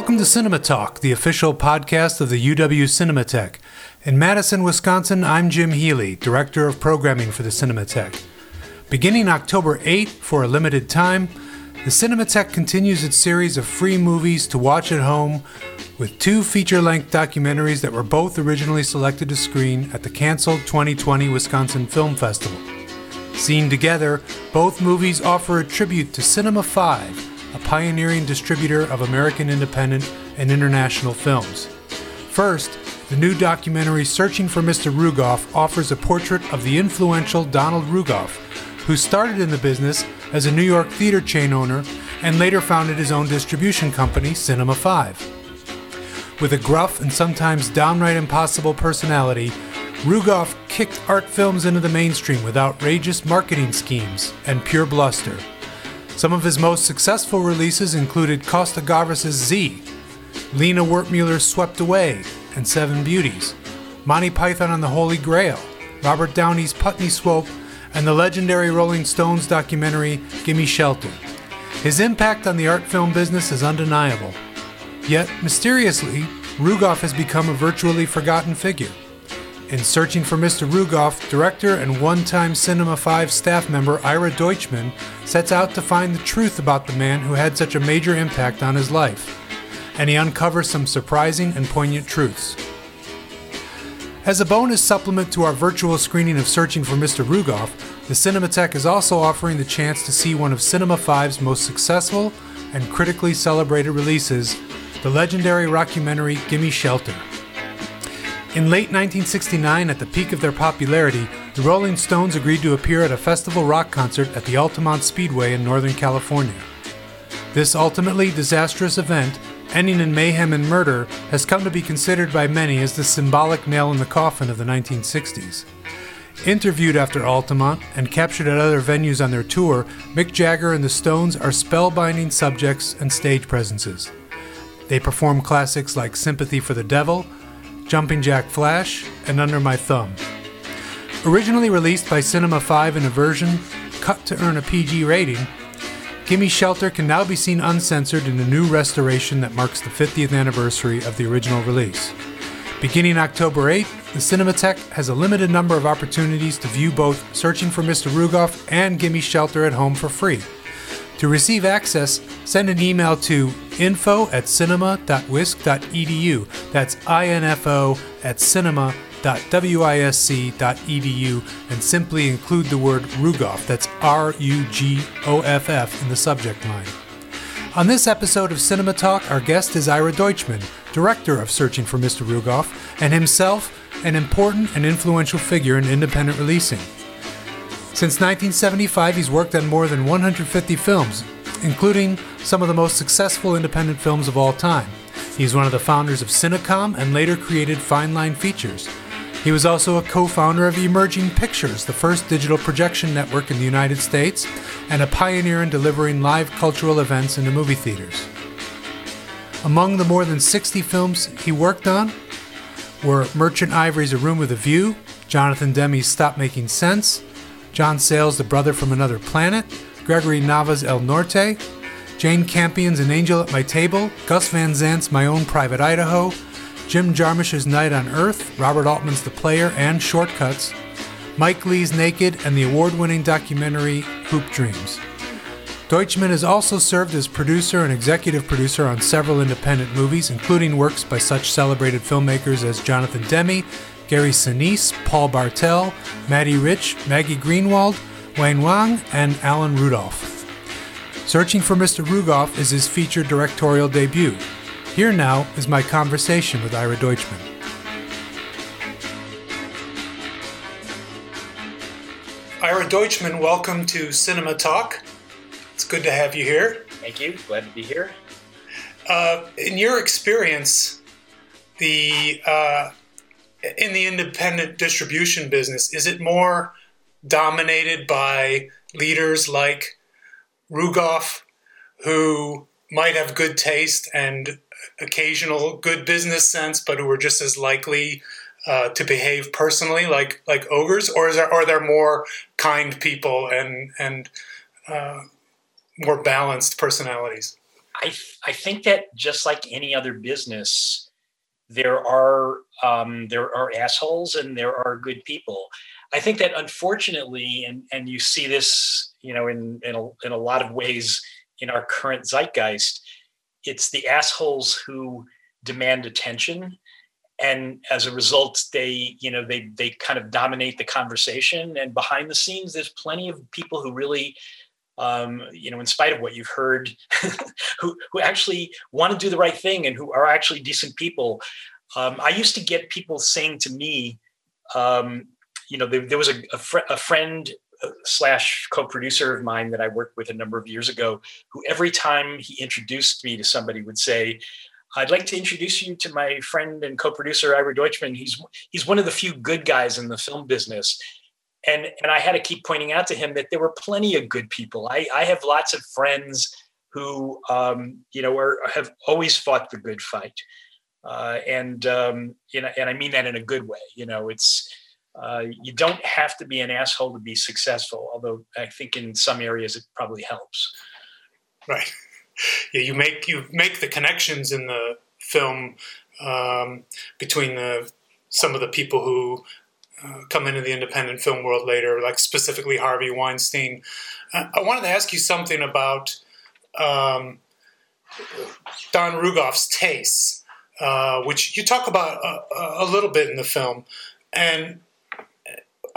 Welcome to Cinema Talk, the official podcast of the UW Cinematheque. In Madison, Wisconsin, I'm Jim Healy, Director of Programming for the Cinematheque. Beginning October 8 for a limited time, the Cinematheque continues its series of free movies to watch at home with two feature length documentaries that were both originally selected to screen at the canceled 2020 Wisconsin Film Festival. Seen together, both movies offer a tribute to Cinema 5, a pioneering distributor of American independent and international films. First, the new documentary Searching for Mr. Rugoff offers a portrait of the influential Donald Rugoff, who started in the business as a New York theater chain owner and later founded his own distribution company, Cinema 5. With a gruff and sometimes downright impossible personality, Rugoff kicked art films into the mainstream with outrageous marketing schemes and pure bluster. Some of his most successful releases included Costa Gavras' Z, Lina Wertmüller's Swept Away and Seven Beauties, Monty Python and the Holy Grail, Robert Downey's Putney Swope, and the legendary Rolling Stones documentary Gimme Shelter. His impact on the art film business is undeniable. Yet, mysteriously, Rugoff has become a virtually forgotten figure. In Searching for Mr. Rugoff, director and one time Cinema 5 staff member Ira Deutschman sets out to find the truth about the man who had such a major impact on his life. And he uncovers some surprising and poignant truths. As a bonus supplement to our virtual screening of Searching for Mr. Rugoff, the Cinematheque is also offering the chance to see one of Cinema 5's most successful and critically celebrated releases, the legendary rockumentary Gimme Shelter. In late 1969, at the peak of their popularity, the Rolling Stones agreed to appear at a festival rock concert at the Altamont Speedway in Northern California. This ultimately disastrous event, ending in mayhem and murder, has come to be considered by many as the symbolic nail in the coffin of the 1960s. Interviewed after Altamont and captured at other venues on their tour, Mick Jagger and the Stones are spellbinding subjects and stage presences. They perform classics like Sympathy for the Devil, Jumping Jack Flash, and Under My Thumb. Originally released by Cinema 5 in a version cut to earn a PG rating, Gimme Shelter can now be seen uncensored in a new restoration that marks the 50th anniversary of the original release. Beginning October 8th, the Cinematheque has a limited number of opportunities to view both Searching for Mr. Rugoff and Gimme Shelter at home for free. To receive access, send an email to info at cinema.wisc.edu. That's info at cinema.wisc.edu and simply include the word Rugoff, that's R U G O F F, in the subject line. On this episode of Cinema Talk, our guest is Ira Deutschman, director of Searching for Mr. Rugoff, and himself an important and influential figure in independent releasing. Since 1975, he's worked on more than 150 films, including some of the most successful independent films of all time. He's one of the founders of Cinecom and later created Fine Line Features. He was also a co founder of Emerging Pictures, the first digital projection network in the United States, and a pioneer in delivering live cultural events into movie theaters. Among the more than 60 films he worked on were Merchant Ivory's A Room with a View, Jonathan Demme's Stop Making Sense, John Sayles' The Brother from Another Planet, Gregory Nava's El Norte, Jane Campion's An Angel at My Table, Gus Van Sant's My Own Private Idaho, Jim Jarmusch's Night on Earth, Robert Altman's The Player and Shortcuts, Mike Leigh's Naked, and the award winning documentary Hoop Dreams. Deutschman has also served as producer and executive producer on several independent movies, including works by such celebrated filmmakers as Jonathan Demme, Gary Sinise, Paul Bartel, Matty Rich, Maggie Greenwald, Wayne Wang, and Alan Rudolph. Searching for Mr. Rugoff is his feature directorial debut. Here now is my conversation with Ira Deutschman. Ira Deutschman, welcome to Cinema Talk. It's good to have you here. Thank you. Glad to be here. Uh, in your experience, the uh, in the independent distribution business, is it more dominated by leaders like Rugoff, who might have good taste and occasional good business sense, but who are just as likely uh, to behave personally like like ogres, or is there are there more kind people and and uh, more balanced personalities? I I think that just like any other business, there are um, there are assholes and there are good people. I think that unfortunately, and and you see this, you know, in in a, in a lot of ways in our current zeitgeist, it's the assholes who demand attention. And as a result they you know they they kind of dominate the conversation. And behind the scenes there's plenty of people who really um, you know in spite of what you've heard who who actually want to do the right thing and who are actually decent people um, i used to get people saying to me um, you know there, there was a, a, fr- a friend uh, slash co-producer of mine that I worked with a number of years ago, who every time he introduced me to somebody would say, I'd like to introduce you to my friend and co-producer Ira Deutschman. He's he's one of the few good guys in the film business. And and I had to keep pointing out to him that there were plenty of good people. I, I have lots of friends who um, you know are, have always fought the good fight. Uh, and um, you know, and I mean that in a good way. You know, it's uh, you don't have to be an asshole to be successful. Although I think in some areas it probably helps. Right yeah, you make you make the connections in the film um, between the some of the people who uh, come into the independent film world later, like specifically Harvey Weinstein. Uh, I wanted to ask you something about um, Don Rugoff's tastes, uh, which you talk about a, a, little bit in the film, and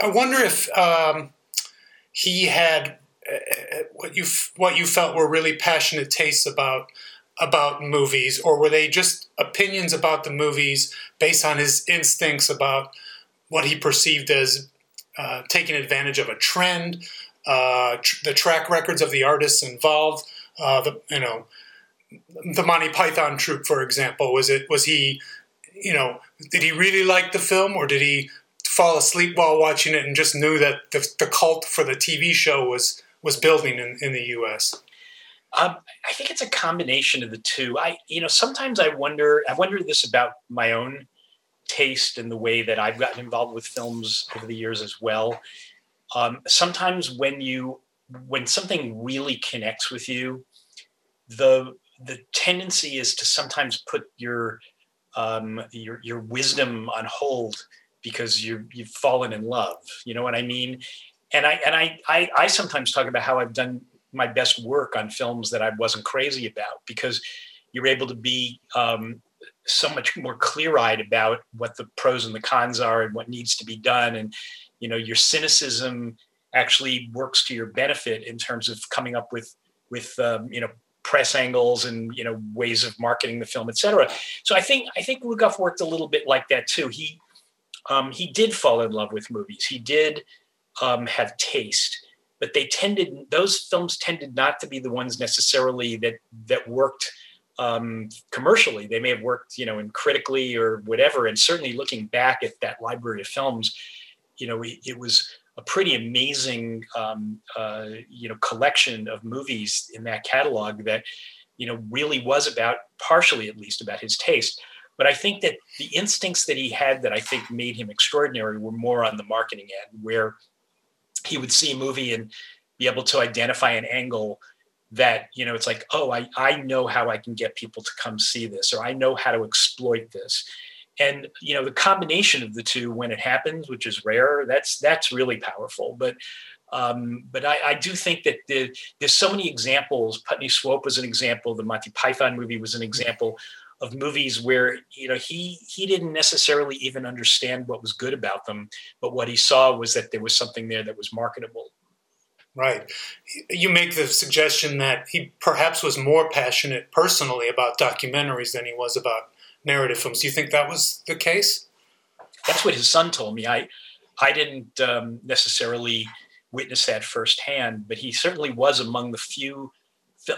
I wonder if um, he had what you what you felt were really passionate tastes about about movies, or were they just opinions about the movies based on his instincts about what he perceived as uh, taking advantage of a trend, uh, tr- the track records of the artists involved, uh, the you know the Monty Python troupe, for example, was it was he you know did he really like the film or did he fall asleep while watching it and just knew that the, the cult for the TV show was was building in, in the U.S.? Um, I think it's a combination of the two. I, you know, sometimes I wonder. I wonder this about my own taste and the way that I've gotten involved with films over the years as well. Um, sometimes when you when something really connects with you, the the tendency is to sometimes put your um, your your wisdom on hold because you you've fallen in love. You know what I mean? and I and I, I I sometimes talk about how I've done my best work on films that I wasn't crazy about because you're able to be um, so much more clear-eyed about what the pros and the cons are and what needs to be done and you know your cynicism actually works to your benefit in terms of coming up with with um, you know press angles and you know ways of marketing the film etc so i think i think Rugoff worked a little bit like that too he um, he did fall in love with movies he did um, have taste, but they tended those films tended not to be the ones necessarily that that worked um, commercially. They may have worked, you know, in critically or whatever. And certainly looking back at that library of films, you know, it was a pretty amazing, um, uh, you know, collection of movies in that catalog that, you know, really was about partially at least about his taste. But I think that the instincts that he had that I think made him extraordinary were more on the marketing end, where he would see a movie and be able to identify an angle that you know it's like oh I, I know how i can get people to come see this or i know how to exploit this and you know the combination of the two when it happens which is rare that's that's really powerful. But um, but I, I, do think that the, there's so many examples. Putney swope was an example. The monty python movie was an example of movies where you know he he didn't necessarily even understand what was good about them but what he saw was that there was something there that was marketable. Right. You make the suggestion that he perhaps was more passionate personally about documentaries than he was about narrative films do you think that was the case that's what his son told me i i didn't um, necessarily witness that firsthand but he certainly was among the few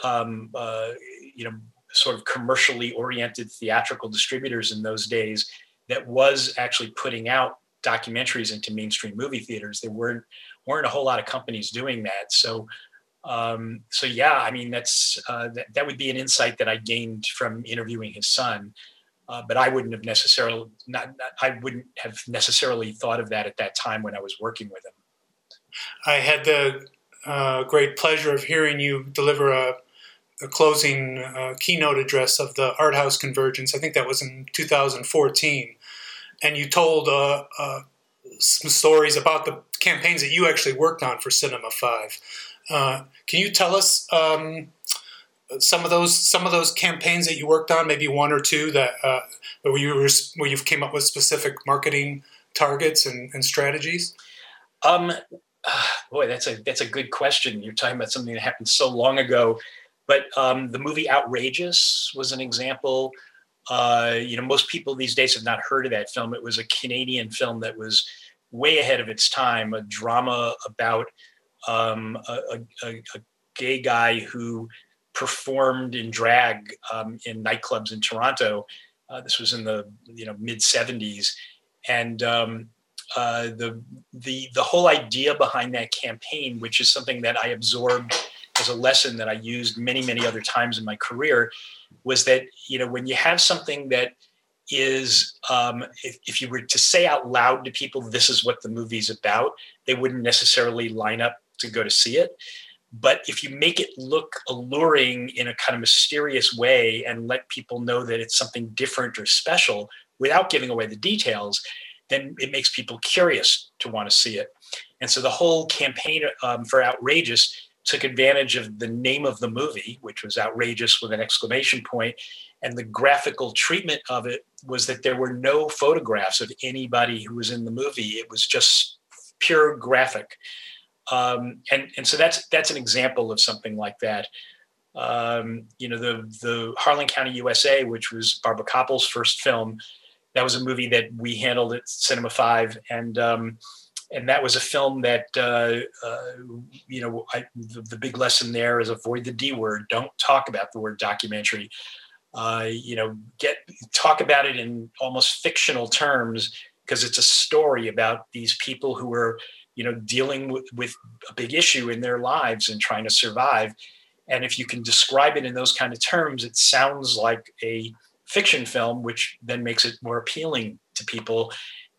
um, uh, you know sort of commercially oriented theatrical distributors in those days that was actually putting out documentaries into mainstream movie theaters. There weren't weren't a whole lot of companies doing that. So um, so yeah, I mean that's uh, that, that would be an insight that I gained from interviewing his son. Uh, but I wouldn't have necessarily not, not, I wouldn't have necessarily thought of that at that time when I was working with him. I had the uh, great pleasure of hearing you deliver a the closing uh, keynote address of the Art House Convergence. I think that was in 2014, and you told uh, uh, some stories about the campaigns that you actually worked on for Cinema Five. Can you tell us um, some of those some of those campaigns that you worked on? Maybe one or two that uh, where you were, where you've came up with specific marketing targets and, and strategies. Um, boy, that's a that's a good question. You're talking about something that happened so long ago, but um, the movie Outrageous was an example. Uh, you know, most people these days have not heard of that film. It was a Canadian film that was way ahead of its time, a drama about um, a, a, a, gay guy who performed in drag um, in nightclubs in Toronto. Uh, this was in the you know mid 70s, and um, uh, the the the whole idea behind that campaign, which is something that I absorbed as a lesson that I used many many other times in my career, was that you know when you have something that is um, if, if you were to say out loud to people this is what the movie's about they wouldn't necessarily line up to go to see it but if you make it look alluring in a kind of mysterious way and let people know that it's something different or special without giving away the details then it makes people curious to want to see it and so the whole campaign um, for outrageous took advantage of the name of the movie which was outrageous with an exclamation point and the graphical treatment of it was that there were no photographs of anybody who was in the movie. It was just pure graphic, um, and and so that's that's an example of something like that. Um, you know, the the Harlan County, USA, which was Barbara Kopple's first film, that was a movie that we handled at Cinema Five, and um, and that was a film that uh, uh, you know I, the, the, big lesson there is avoid the D word. Don't talk about the word documentary uh, you know, get talk about it in almost fictional terms because it's a story about these people who are, you know, dealing with, with a big issue in their lives and trying to survive. And if you can describe it in those kind of terms, it sounds like a fiction film, which then makes it more appealing to people.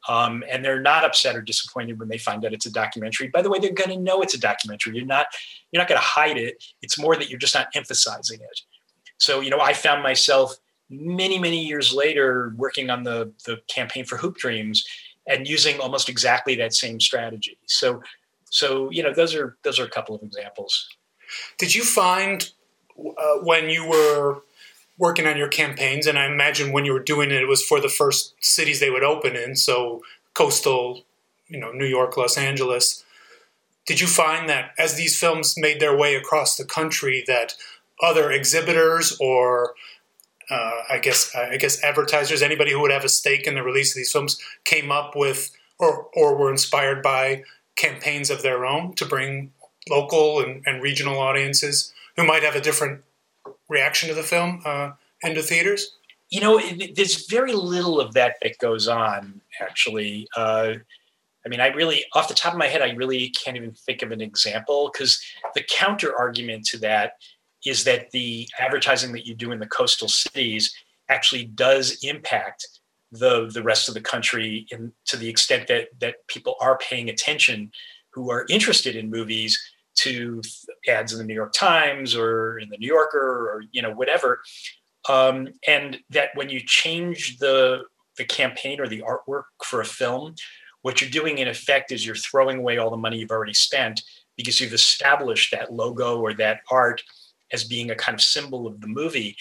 Um, and they're not upset or disappointed when they find out it's a documentary. By the way, they're going to know it's a documentary. You're not you're not going to hide it. It's more that you're just not emphasizing it. So, you know, I found myself many, many years later working on the, the campaign for Hoop Dreams and using almost exactly that same strategy. So, so you know, those are those are a couple of examples. Did you find uh, when you were working on your campaigns, and I imagine when you were doing it, it was for the first cities they would open in, so coastal, you know, New York, Los Angeles. Did you find that as these films made their way across the country, that other exhibitors or uh, I guess I guess advertisers, anybody who would have a stake in the release of these films, came up with or or were inspired by campaigns of their own to bring local and, and regional audiences who might have a different reaction to the film uh, into theaters. You know, there's very little of that that goes on. Actually, uh, I mean, I really, off the top of my head, I really can't even think of an example because the counter argument to that is that the advertising that you do in the coastal cities actually does impact the the rest of the country in, to the extent that that people are paying attention who are interested in movies to ads in the New York Times or in the New Yorker or you know whatever. Um, and that when you change the the campaign or the artwork for a film what you're doing in effect is you're throwing away all the money you've already spent because you've established that logo or that art as being a kind of symbol of the movie.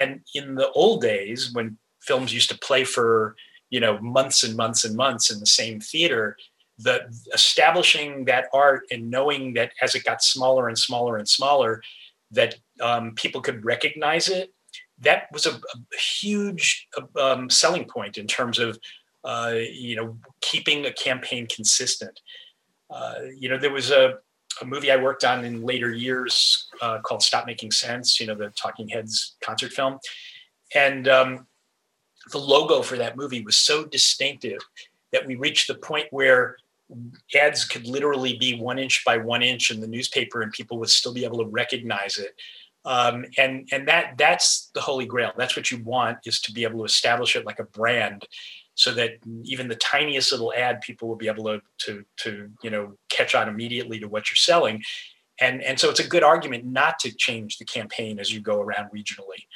And in the old days, when films used to play for you know months and months and months in the same theater, the establishing that art and knowing that as it got smaller and smaller and smaller, that um, people could recognize it. That was a, a huge um, selling point in terms of uh, you know keeping a campaign consistent. Uh, you know, there was a a movie I worked on in later years uh, called Stop Making Sense, you know, the Talking Heads concert film. And um, the logo for that movie was so distinctive that we reached the point where ads could literally be one inch by one inch in the newspaper and people would still be able to recognize it. Um, and and that that's the holy grail. That's what you want is to be able to establish it like a brand so that even the tiniest little ad people will be able to to to you know catch on immediately to what you're selling and and so it's a good argument not to change the campaign as you go around regionally.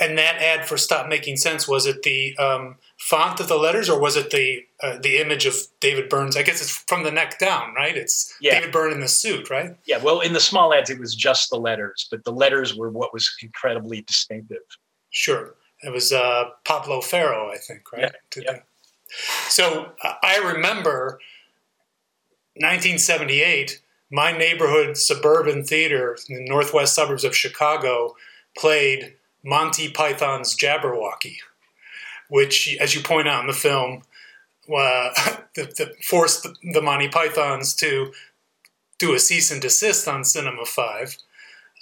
And that ad for "Stop Making Sense" was it the um, font of the letters, or was it the uh, the image of David Byrne's I guess it's from the neck down, right? It's yeah. David Byrne in the suit, right? Yeah. Well, in the small ads, it was just the letters, but the letters were what was incredibly distinctive. Sure, it was uh, Pablo Ferro, I think, right? Yeah. yeah. So I remember 1978 my neighborhood suburban theater in the northwest suburbs of Chicago played Monty Python's Jabberwocky, which, as you point out in the film, uh, the, the forced the, the Monty Pythons to do a cease and desist on Cinema Five.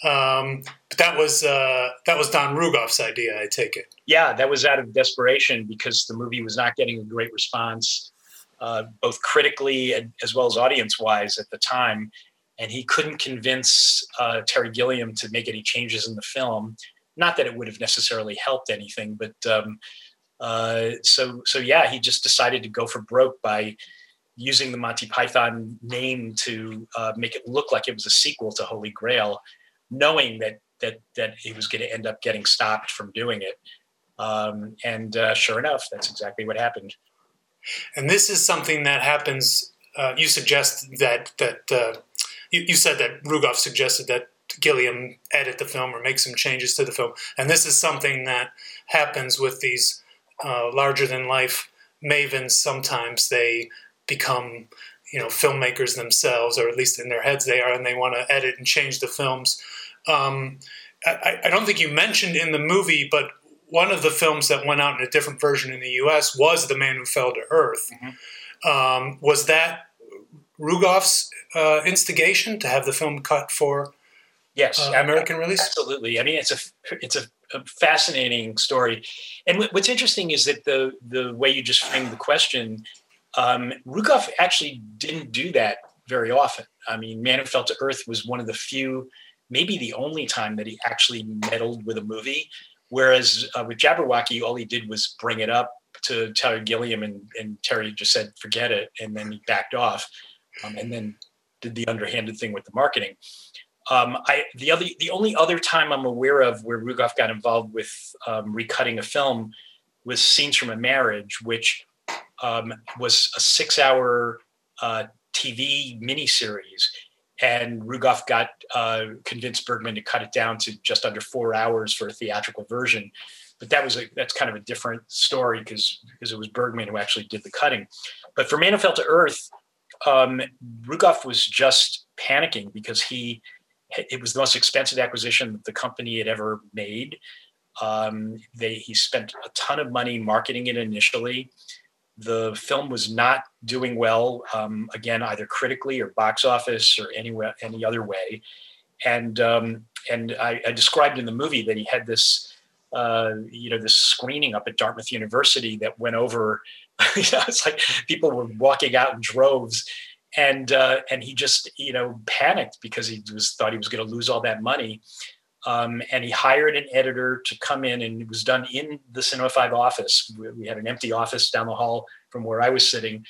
Um, but that was uh, that was Don Rugoff's idea, I take it. Yeah, that was out of desperation because the movie was not getting a great response uh, both critically and, as well as audience wise at the time. And he couldn't convince uh, Terry Gilliam to make any changes in the film. Not that it would have necessarily helped anything, but um, uh, so so yeah, he just decided to go for broke by using the Monty Python name to uh, make it look like it was a sequel to Holy Grail, knowing that that that he was going to end up getting stopped from doing it. Um, and uh, sure enough, that's exactly what happened. And this is something that happens. Uh, you suggest that that uh, you, you, said that Rugoff suggested that Gilliam edit the film or make some changes to the film, and this is something that happens with these uh, larger than life mavens. Sometimes they become you know filmmakers themselves, or at least in their heads they are, and they want to edit and change the films. Um, I, I, don't think you mentioned in the movie, but one of the films that went out in a different version in the U.S. was The Man Who Fell to Earth. Mm-hmm. Um, was that Rugoff's uh, instigation to have the film cut for yes uh, American release? Absolutely. I mean, it's a it's a, a fascinating story, and w- what's interesting is that the the way you just framed the question, um, Rugoff actually didn't do that very often. I mean, Man Who Fell to Earth was one of the few, maybe the only time that he actually meddled with a movie. Whereas uh, with Jabberwocky, all he did was bring it up to Terry Gilliam, and, and Terry just said, "Forget it," and then he backed off, um, and then did the underhanded thing with the marketing. Um, I the other the only other time I'm aware of where Rugoff got involved with um, recutting a film was Scenes from a Marriage, which um, was a six-hour uh, TV miniseries and Rugoff got uh, convinced Bergman to cut it down to just under four hours for a theatrical version. But that was a that's kind of a different story because because it was Bergman who actually did the cutting. But for Man Fell to Earth, um, Rugoff was just panicking because he it was the most expensive acquisition that the company had ever made. Um, they he spent a ton of money marketing it initially the film was not doing well, um, again, either critically or box office or any, any other way. And, um, and I, I, described in the movie that he had this, uh, you know, this screening up at Dartmouth University that went over, you know, it's like people were walking out in droves and, uh, and he just, you know, panicked because he was thought he was going to lose all that money. Um, and he hired an editor to come in, and it was done in the Cinema 5 office. We had an empty office down the hall from where I was sitting.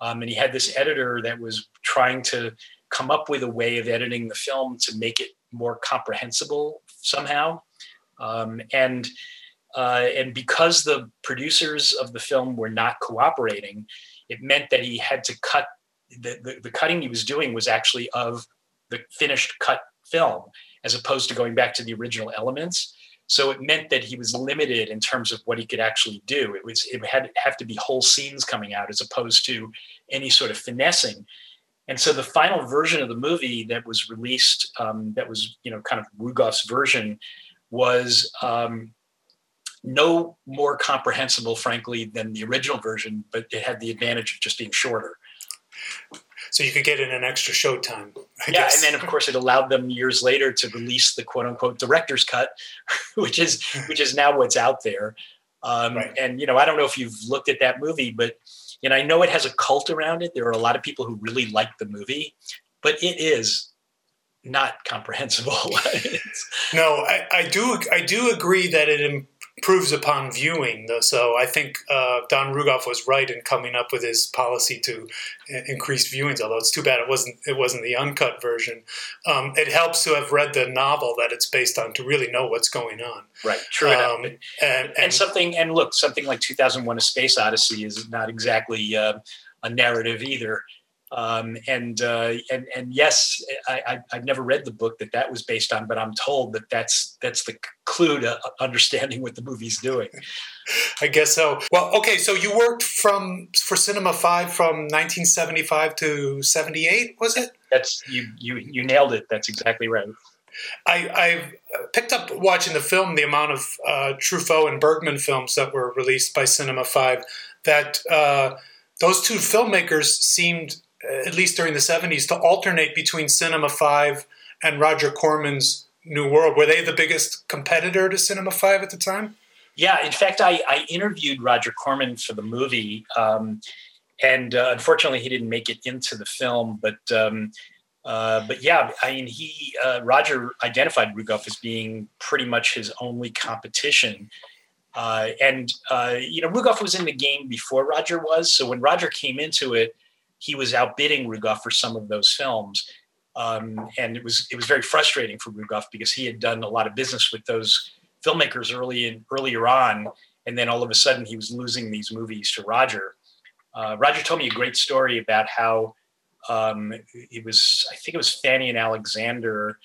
Um, and he had this editor that was trying to come up with a way of editing the film to make it more comprehensible somehow. Um, and uh, and because the producers of the film were not cooperating, it meant that he had to cut the, the, the cutting he was doing was actually of the finished cut film as opposed to going back to the original elements. So it meant that he was limited in terms of what he could actually do. It was it had have to be whole scenes coming out as opposed to any sort of finessing. And so the final version of the movie that was released, um, that was you know kind of Rugoff's version, was um, no more comprehensible, frankly, than the original version, but it had the advantage of just being shorter so you could get in an extra showtime. I yeah, guess. and then of course it allowed them years later to release the quote unquote director's cut, which is which is now what's out there. Um, right. And you know, I don't know if you've looked at that movie, but you know, I know it has a cult around it. There are a lot of people who really like the movie, but it is not comprehensible. no, I, I, do I do agree that it improves upon viewing. So I think uh, Don Rugoff was right in coming up with his policy to increase viewings. Although it's too bad it wasn't it wasn't the uncut version. Um, it helps to have read the novel that it's based on to really know what's going on. Right. True um, and, and, and, something and look, something like 2001: A Space Odyssey is not exactly uh, a narrative either. Um, and, uh, and and yes, I, have never read the book that that was based on, but I'm told that that's that's the clue to understanding what the movie's doing. I guess so. Well, okay, so you worked from for Cinema Five from 1975 to 78, was it? That's you you you nailed it. That's exactly right. I, I picked up watching the film the amount of uh, Truffaut and Bergman films that were released by Cinema Five that. Uh, those two filmmakers seemed at least during the 70s, to alternate between Cinema 5 and Roger Corman's New World. Were they the biggest competitor to Cinema 5 at the time? Yeah, in fact, I, I interviewed Roger Corman for the movie, um, and uh, unfortunately, he didn't make it into the film. But um, uh, but yeah, I mean, he uh, Roger identified Rugoff as being pretty much his only competition. Uh, and uh, you know, Rugoff was in the game before Roger was, so when Roger came into it, he was outbidding Rugoff for some of those films. Um, and it was it was very frustrating for Rugoff because he had done a lot of business with those filmmakers early in, earlier on, and then all of a sudden he was losing these movies to Roger. Uh, Roger told me a great story about how um, it was I think it was Fanny and Alexander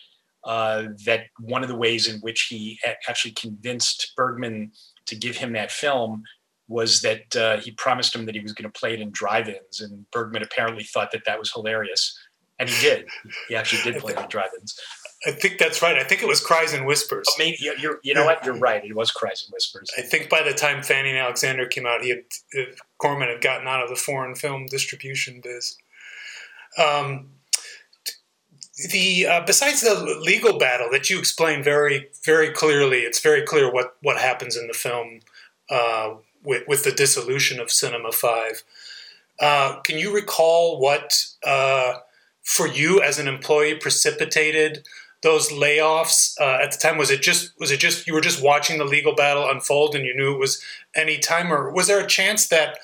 uh, that one of the ways in which he actually convinced Bergman to give him that film was that uh, he promised him that he was going to play it in drive-ins, and Bergman apparently thought that that was hilarious, and he did. He actually did play it in drive-ins. I think that's right. I think it was Cries and Whispers. Oh, maybe you're, you know what? You're right. It was Cries and Whispers. I think by the time Fanny and Alexander came out, he had uh, Corman had gotten out of the foreign film distribution biz. Um, the uh, besides the legal battle that you explained very very clearly, it's very clear what what happens in the film. Uh, with, with the dissolution of Cinema 5. Uh, can you recall what, uh, for you as an employee, precipitated those layoffs uh, at the time? Was it just was it just you were just watching the legal battle unfold and you knew it was any time, or was there a chance that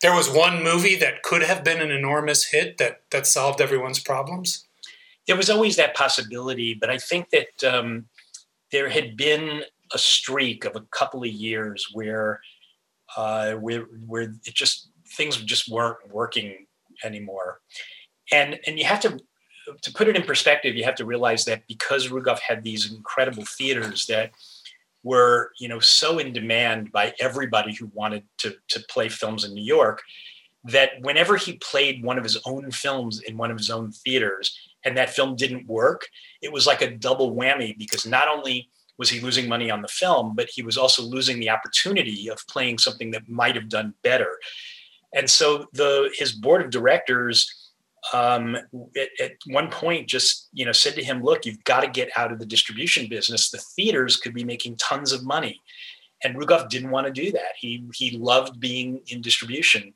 there was one movie that could have been an enormous hit that that solved everyone's problems? There was always that possibility, but I think that um, there had been a streak of a couple of years where uh, where where it just things just weren't working anymore. And and you have to to put it in perspective, you have to realize that because Rugoff had these incredible theaters that were you know so in demand by everybody who wanted to to play films in New York that whenever he played one of his own films in one of his own theaters and that film didn't work, it was like a double whammy because not only was he losing money on the film, but he was also losing the opportunity of playing something that might have done better. And so the his board of directors um, at, at, one point just you know said to him, "Look, you've got to get out of the distribution business. The theaters could be making tons of money." And Rugoff didn't want to do that. He he loved being in distribution,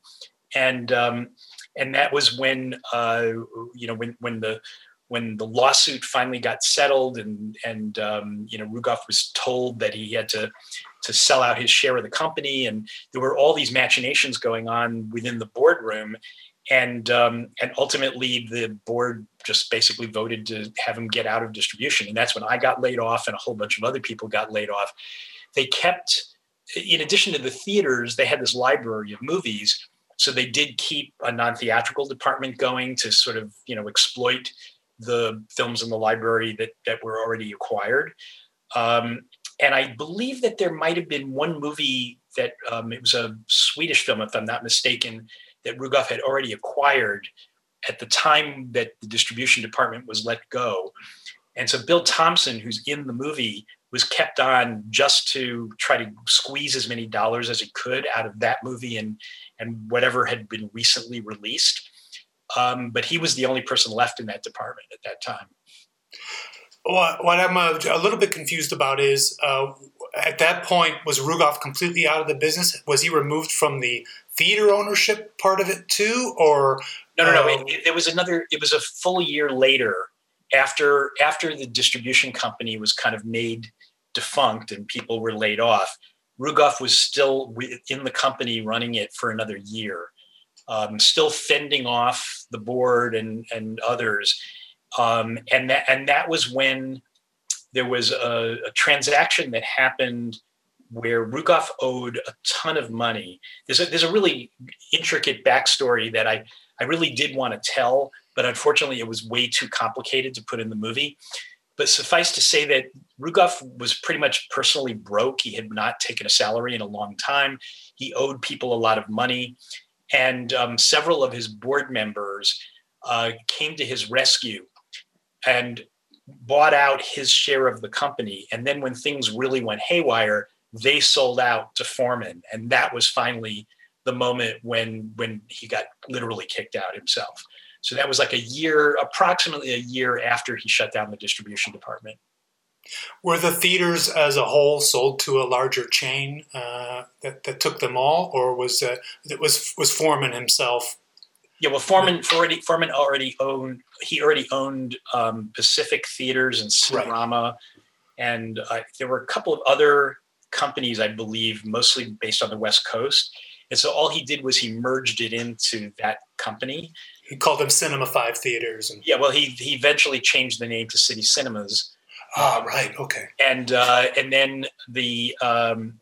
and um, and that was when uh, you know when when the when the lawsuit finally got settled and and um, you know Rugoff was told that he had to to sell out his share of the company and there were all these machinations going on within the boardroom. And um, and ultimately the board just basically voted to have him get out of distribution. And that's when I got laid off and a whole bunch of other people got laid off. They kept in addition to the theaters they had this library of movies. So they did keep a non-theatrical department going to sort of you know exploit the films in the library that that were already acquired. Um, and I believe that there might have been one movie that um, it was a Swedish film, if I'm not mistaken, that Rugoff had already acquired at the time that the distribution department was let go. And so Bill Thompson, who's in the movie, was kept on just to try to squeeze as many dollars as he could out of that movie and and whatever had been recently released. Um, but he was the only person left in that department at that time. What, what I'm a, a, little bit confused about is uh, at that point, was Rugoff completely out of the business? Was he removed from the theater ownership part of it too? Or no, no, no. Uh, it, it, it was another, it was a full year later after after the distribution company was kind of made defunct and people were laid off Rugoff was still in the company running it for another year, um, still fending off the board and and others, um, and that and that was when there was a, a transaction that happened where Rugoff owed a ton of money. There's a, there's a really intricate backstory that I, I really did want to tell, but unfortunately it was way too complicated to put in the movie. But suffice to say that Rugoff was pretty much personally broke. He had not taken a salary in a long time. He owed people a lot of money. And um, several of his board members uh, came to his rescue and bought out his share of the company. And then when things really went haywire, they sold out to Forman. And that was finally the moment when when he got literally kicked out himself. So that was like a year, approximately a year after he shut down the distribution department. Were the theaters as a whole sold to a larger chain uh, that, that took them all, or was uh, was was Forman himself? Yeah, well, Forman already Forman already owned he already owned um, Pacific Theaters and Cinerama, right. and uh, there were a couple of other companies, I believe, mostly based on the West Coast. And so all he did was he merged it into that company he called them Cinema Five Theaters. And... Yeah, well, he he eventually changed the name to City Cinemas. Ah, right, okay. And uh, and then the um,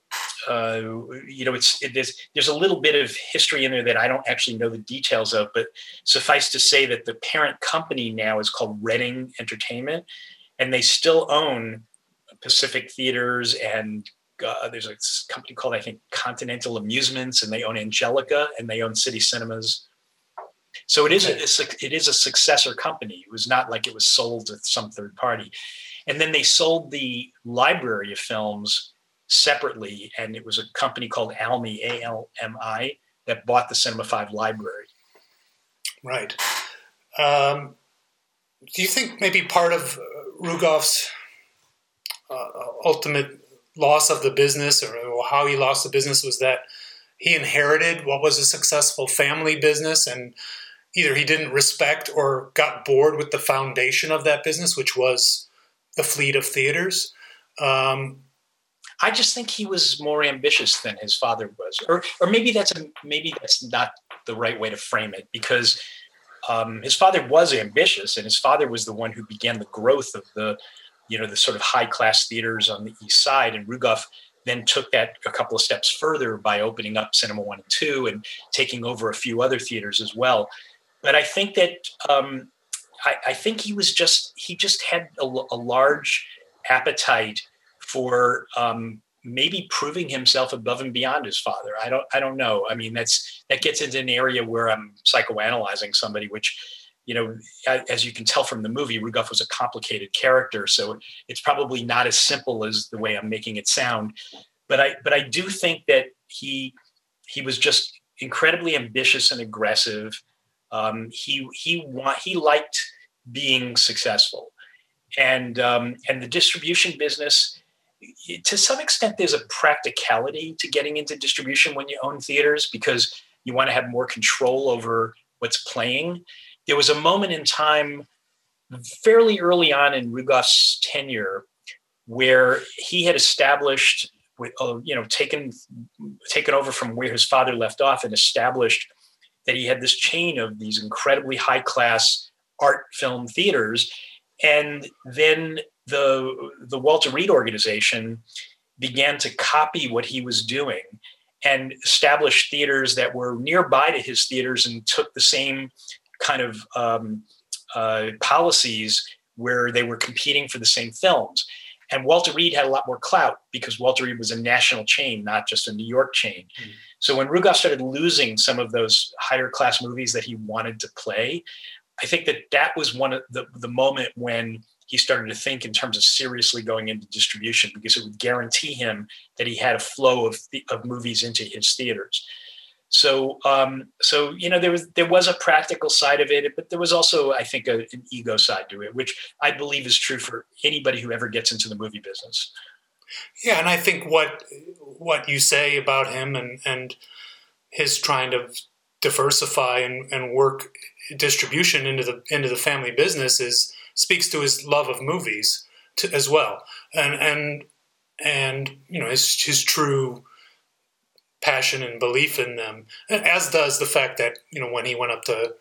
uh, you know it's it, there's there's a little bit of history in there that I don't actually know the details of, but suffice to say that the parent company now is called Reading Entertainment, and they still own Pacific Theaters and uh, there's a company called I think Continental Amusements, and they own Angelika, and they own City Cinemas. So it is a, it is a successor company. It was not like it was sold to some third party. And then they sold the library of films separately, and it was a company called Almi A L M I that bought the Cinema Five library. Right. Um, do you think maybe part of Rugoff's uh, ultimate loss of the business, or, or how he lost the business, was that he inherited what was a successful family business and either he didn't respect or got bored with the foundation of that business, which was the fleet of theaters. Um, I just think he was more ambitious than his father was, or or maybe that's a, maybe that's not the right way to frame it because um, his father was ambitious, and his father was the one who began the growth of the you know the sort of high class theaters on the east side, and Rugoff then took that a couple of steps further by opening up Cinema One and Two and taking over a few other theaters as well but I think that um, I, I, think he was just he just had a, a large appetite for um, maybe proving himself above and beyond his father. I don't I don't know. I mean that's that gets into an area where I'm psychoanalyzing somebody, which you know, as you can tell from the movie, Rugoff was a complicated character, so it's probably not as simple as the way I'm making it sound. But I but I do think that he he was just incredibly ambitious and aggressive um, he he want, he liked being successful, and um, and the distribution business. To some extent, there's a practicality to getting into distribution when you own theaters because you want to have more control over what's playing. There was a moment in time, fairly early on in Rugoff's tenure, where he had established, uh, you know, taken taken over from where his father left off and established that he had this chain of these incredibly high class art film theaters. And then the, the Walter Reade organization began to copy what he was doing and establish theaters that were nearby to his theaters and took the same kind of um, uh, policies where they were competing for the same films. And Walter Reade had a lot more clout because Walter Reade was a national chain, not just a New York chain. Mm. So when Rugoff started losing some of those higher class movies that he wanted to play, I think that that was one of the, the moment when he started to think in terms of seriously going into distribution because it would guarantee him that he had a flow of, of movies into his theaters. So, um, so you know, there was there was a practical side of it, but there was also, I think, a, an ego side to it, which I believe is true for anybody who ever gets into the movie business. Yeah, and I think what what you say about him and and his trying to diversify and, and work distribution into the into the family business is speaks to his love of movies to, as well. And and and you know his his true passion and belief in them, as does the fact that you know when he went up to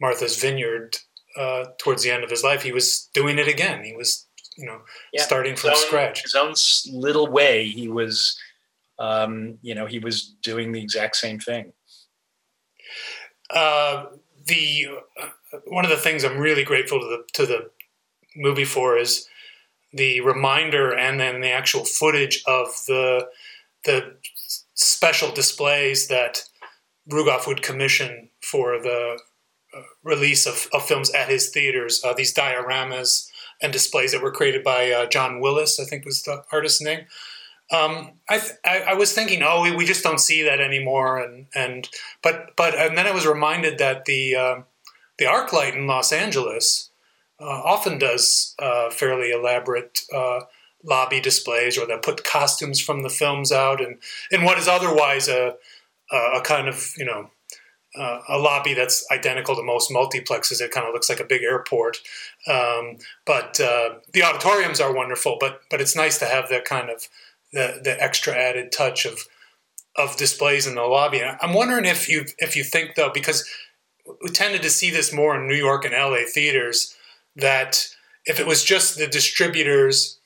Martha's Vineyard uh, towards the end of his life, he was doing it again. He was you know yeah. starting from own, scratch. His own little way, he was um, you know he was doing the exact same thing. Uh, the uh, one of the things I'm really grateful to the to the movie for is the reminder and then the actual footage of the the special displays that Rugoff would commission for the uh, release of, of, films at his theaters. Uh, these dioramas and displays that were created by uh, John Willis, I think was the artist's name. Um, I, th- I, I was thinking, oh, we, we just don't see that anymore, and and but but and then I was reminded that the uh, the ArcLight in Los Angeles uh, often does uh, fairly elaborate lobby displays, or they'll put costumes from the films out, and in what is otherwise a a kind of you know uh, a lobby that's identical to most multiplexes. It kind of looks like a big airport, um, but uh, the auditoriums are wonderful. But but it's nice to have that kind of the the extra added touch of of displays in the lobby. I'm wondering if you if you think though, because we tended to see this more in New York and LA theaters, that if it was just the distributors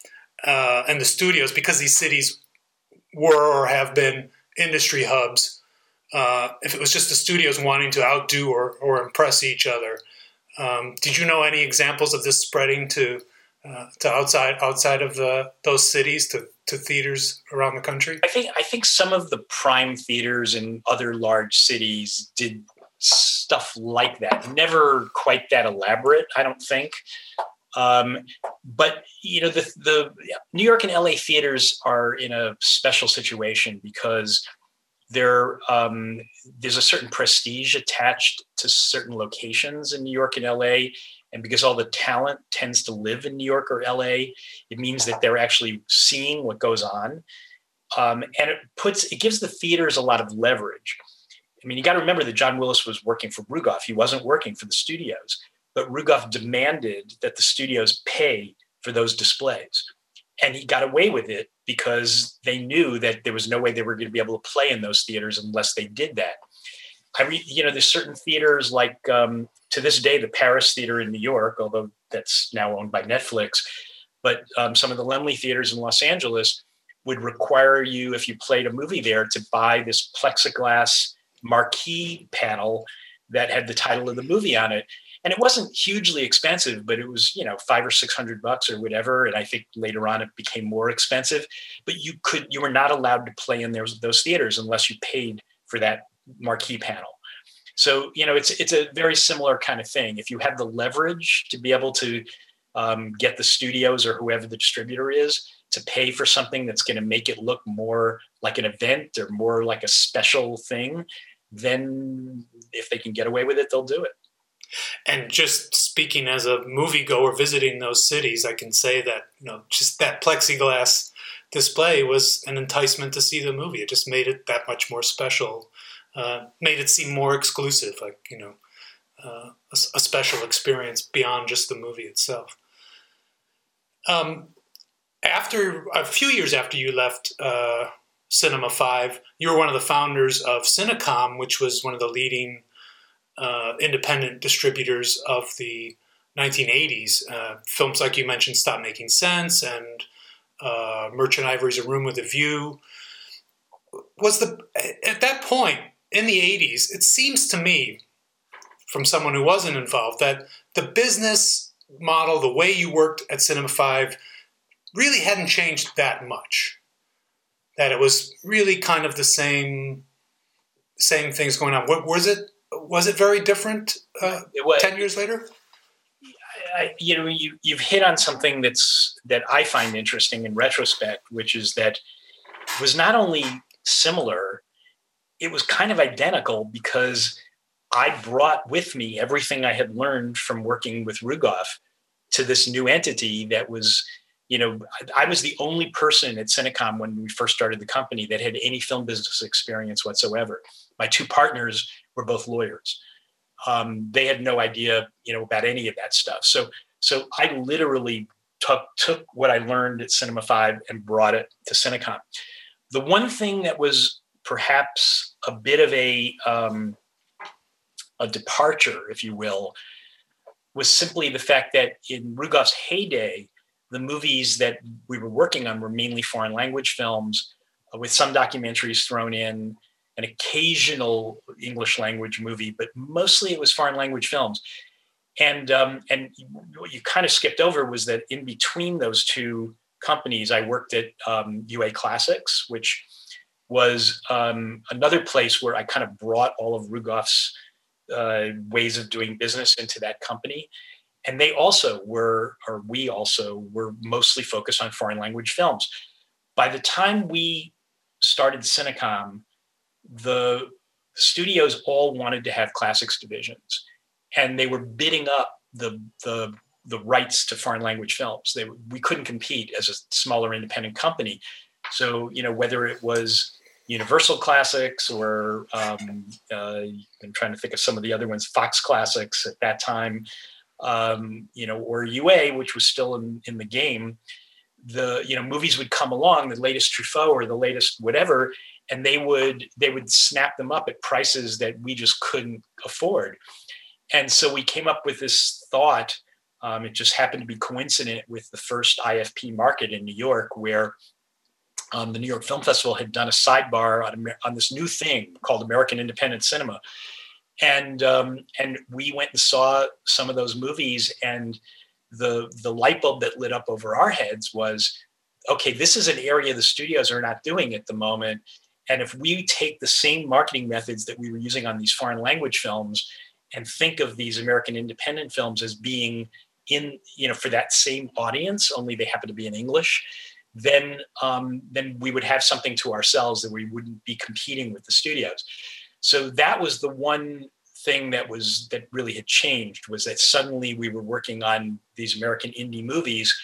uh, and the studios, because these cities were or have been industry hubs, uh, if it was just the studios wanting to outdo or, or impress each other. Um, did you know any examples of this spreading to uh, to outside outside of the, those cities to, to theaters around the country? I think I think some of the prime theaters in other large cities did stuff like that. Never quite that elaborate, I don't think. Um, but you know, the the New York and LA theaters are in a special situation because there um, there's a certain prestige attached to certain locations in New York and LA, and because all the talent tends to live in New York or LA, it means that they're actually seeing what goes on. Um, and it puts it gives the theaters a lot of leverage. I mean, you got to remember that John Willis was working for Rugoff. He wasn't working for the studios, but Rugoff demanded that the studios pay for those displays. And he got away with it because they knew that there was no way they were going to be able to play in those theaters unless they did that. I re, you know, there's certain theaters like um, to this day, the Paris Theater in New York, although that's now owned by Netflix, but um, some of the Laemmle theaters in Los Angeles would require you, if you played a movie there, to buy this plexiglass marquee panel that had the title of the movie on it. And it wasn't hugely expensive, but it was, you know, five or six hundred bucks or whatever. And I think later on it became more expensive. But you could, you were not allowed to play in those those theaters unless you paid for that marquee panel. So you know, it's it's a very similar kind of thing. If you have the leverage to be able to um, get the studios or whoever the distributor is to pay for something that's going to make it look more like an event or more like a special thing, then if they can get away with it, they'll do it. And just speaking as a moviegoer visiting those cities, I can say that you know just that plexiglass display was an enticement to see the movie. It just made it that much more special uh, made it seem more exclusive, like you know, uh, a, a, special experience beyond just the movie itself. Um, after a few years after you left uh, Cinema Five, you were one of the founders of Cinecom, which was one of the leading uh, independent distributors of the 1980s. Uh, films like you mentioned, Stop Making Sense, and Merchant Ivory's A Room with a View. Was the at that point in the 80s, it seems to me, from someone who wasn't involved, that the business model, the way you worked at Cinema 5, really hadn't changed that much. That it was really kind of the same same things going on. What, was it was it very different uh, was, 10 years later? I, you know, you, you've hit on something that's that I find interesting in retrospect, which is that it was not only similar, it was kind of identical because I brought with me everything I had learned from working with Rugoff to this new entity that was, you know, I, I was the only person at Cinecom when we first started the company that had any film business experience whatsoever. My two partners were both lawyers. Um, they had no idea, you know, about any of that stuff. So, so I literally took, took what I learned at Cinema 5 and brought it to Cinecom. The one thing that was perhaps a bit of a, um, a departure, if you will, was simply the fact that in Rugoff's heyday, the movies that we were working on were mainly foreign language films uh, with some documentaries thrown in, an occasional English language movie, but mostly it was foreign language films. And um, and what you kind of skipped over was that in between those two companies, I worked at um, UA Classics, which was um, another place where I kind of brought all of Rugoff's uh, ways of doing business into that company. And they also were, or we also were mostly focused on foreign language films. By the time we started Cinecom, the studios all wanted to have classics divisions, and they were bidding up the the the rights to foreign language films. They, we couldn't compete as a smaller independent company. So you know whether it was Universal Classics or um, uh, I'm trying to think of some of the other ones, Fox Classics at that time, um, you know, or UA, which was still in, in the game. The you know movies would come along, the latest Truffaut or the latest whatever, and they would they would snap them up at prices that we just couldn't afford. And so we came up with this thought. Um, it just happened to be coincident with the first IFP market in New York, where um, the New York Film Festival had done a sidebar on, on this new thing called American Independent Cinema, and um, and we went and saw some of those movies, and the the light bulb that lit up over our heads was, okay, this is an area the studios are not doing at the moment, and if we take the same marketing methods that we were using on these foreign language films, and think of these American independent films as being in you know for that same audience, only they happen to be in English then um, then we would have something to ourselves that we wouldn't be competing with the studios. So that was the one thing that was that really had changed was that suddenly we were working on these American indie movies,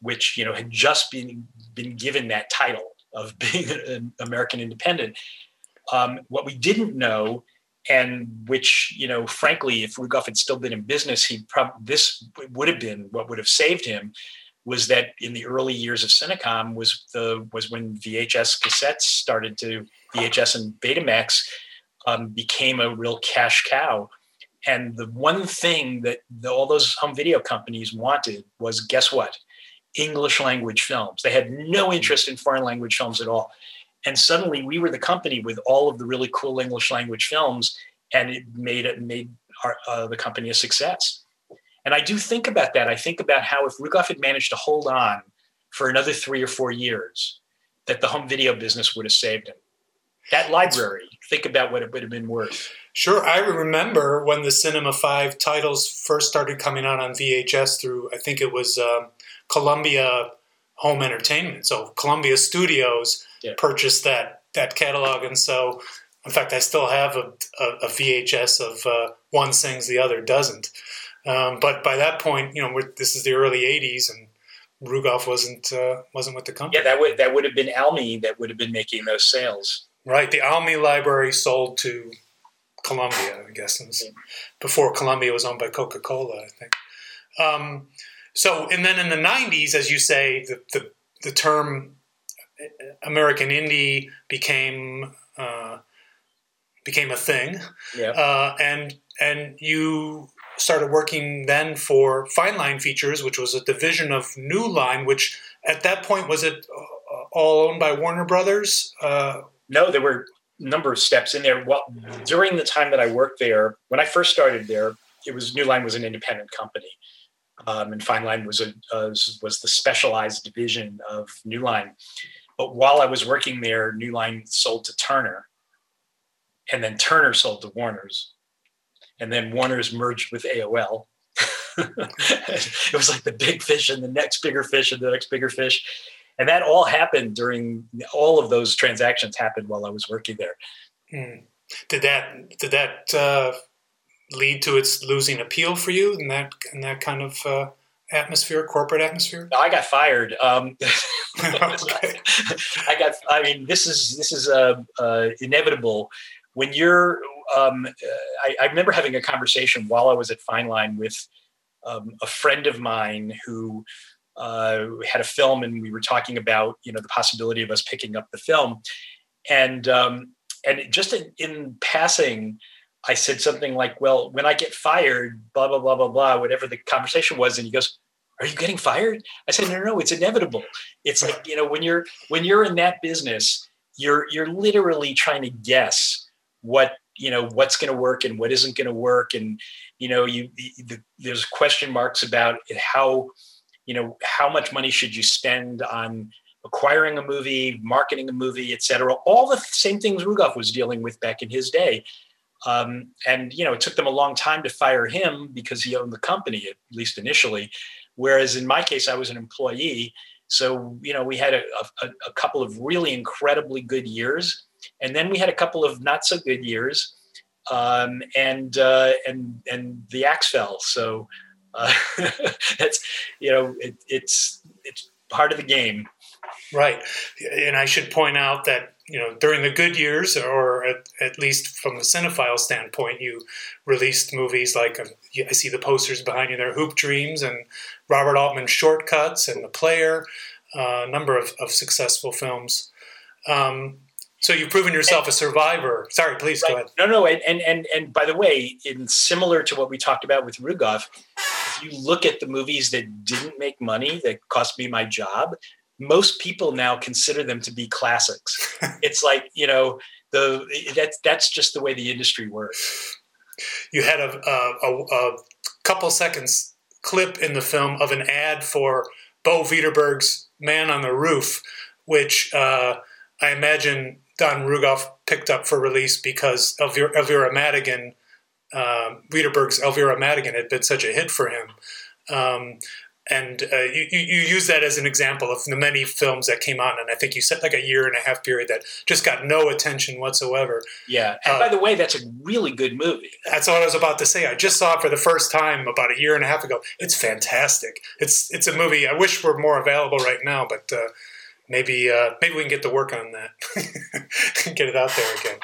which you know had just been been given that title of being an American independent. Um, what we didn't know, and which you know, frankly, if Rugoff had still been in business, he probably this would have been what would have saved him was that in the early years of Cinecom was the was when VHS cassettes started to VHS and Betamax um, became a real cash cow. And the one thing that the, all those home video companies wanted was guess what? English language films. They had no interest in foreign language films at all. And suddenly we were the company with all of the really cool English language films, and it made it made our, uh, the company a success. And I do think about that. I think about how if Rugoff had managed to hold on for another three or four years, that the home video business would have saved him. That library, think about what it would have been worth. Sure. I remember when the Cinema 5 titles first started coming out on VHS through, I think it was uh, Columbia Home Entertainment. So Columbia Studios yeah. purchased that, that catalog. And so, in fact, I still have a, a, a VHS of uh, One Sings, the Other Doesn't. Um, but by that point, you know, this is the early '80s, and Rugoff wasn't uh, wasn't with the company. Yeah, that would that would have been Almi that would have been making those sales. Right, the Almi library sold to Columbia, I guess, before Columbia was owned by Coca Cola, I think. Um, so, and then in the '90s, as you say, the the, the term American indie became uh, became a thing, yeah. uh, and and you started working then for Fine Line Features, which was a division of New Line, which at that point was it uh, all owned by Warner Brothers? Uh, no, there were a number of steps in there. Well, during the time that I worked there, when I first started there, it was New Line was an independent company, um, and Fine Line was a uh, was the specialized division of New Line. But while I was working there, New Line sold to Turner, and then Turner sold to Warner's and then Warner's merged with AOL. it was like the big fish and the next bigger fish and the next bigger fish. And that all happened during all of those transactions happened while I was working there. Hmm. Did that did that uh, lead to its losing appeal for you in that in that kind of uh, atmosphere, corporate atmosphere? No, I got fired. Um, I got. I mean, this is this is uh, uh, inevitable when you're um, I, I, remember having a conversation while I was at Fine Line with um, a friend of mine who uh, had a film and we were talking about you know the possibility of us picking up the film, and um, and just in, in passing, I said something like, "Well, when I get fired, blah blah blah blah blah," whatever the conversation was, and he goes, "Are you getting fired?" I said, "No, no, no it's inevitable. It's like you know when you're when you're in that business, you're you're literally trying to guess what you know what's going to work and what isn't going to work, and you know you the, there's question marks about how you know how much money should you spend on acquiring a movie, marketing a movie, et cetera. All the same things Rugoff was dealing with back in his day. Um, and you know, it took them a long time to fire him because he owned the company, at least initially. Whereas in my case, I was an employee. So you know, we had a, a, a couple of really incredibly good years, and then we had a couple of not so good years, um, and uh, and and the axe fell. So uh, that's you know, it, it's it's part of the game. Right. And I should point out that, you know, during the good years, or at, at least from the cinephile standpoint, you released movies like uh, I see the posters behind you there Hoop Dreams and Robert Altman's Short Cuts and The Player, uh, a number of, of successful films. Um, so you've proven yourself a survivor. Sorry, please right. go ahead. No, no, and, and and and by the way, in similar to what we talked about with Rugoff, if you look at the movies that didn't make money, that cost me my job, most people now consider them to be classics. it's like you know the that's that's just the way the industry works. You had a, a, a couple seconds clip in the film of an ad for Bo Widerberg's Man on the Roof, which uh, I imagine Don Rugoff picked up for release because Elvira Madigan, uh, Widerberg's Elvira Madigan had been such a hit for him. Um, and uh, you, you use that as an example of the many films that came out, and i think you said like a year and a half period that just got no attention whatsoever. Yeah and uh, by the way that's a really good movie. that's what i was about to say. I just saw it for the first time about a year and a half ago. It's fantastic. It's it's a movie i wish were more available right now but uh, maybe uh, maybe we can get to work on that get it out there again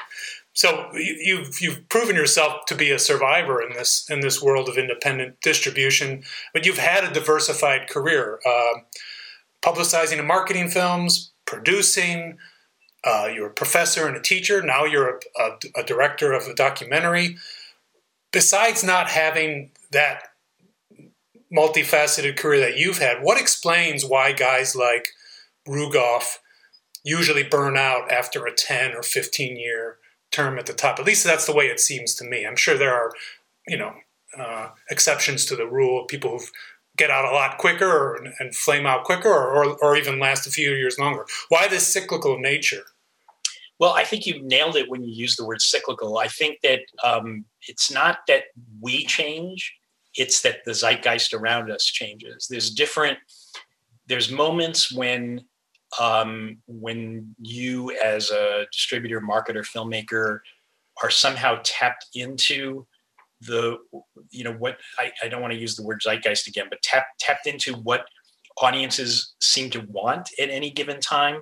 so you've you've proven yourself to be a survivor in this in this world of independent distribution, but you've had a diversified career, uh, publicizing and marketing films, producing. Uh, you're a professor and a teacher. Now you're a, a, a director of a documentary. Besides not having that multifaceted career that you've had, what explains why guys like Rugoff usually burn out after a 10 or 15 year term at the top. At least that's the way it seems to me. I'm sure there are, you know, uh, exceptions to the rule. People who get out a lot quicker or, and flame out quicker, or, or, or even last a few years longer. Why this cyclical nature? Well, I think you nailed it when you use the word cyclical. I think that um, it's not that we change; it's that the zeitgeist around us changes. There's different. There's moments when um, when you as a distributor marketer filmmaker are somehow tapped into the you know what I, I don't want to use the word zeitgeist again but tap, tapped into what audiences seem to want at any given time.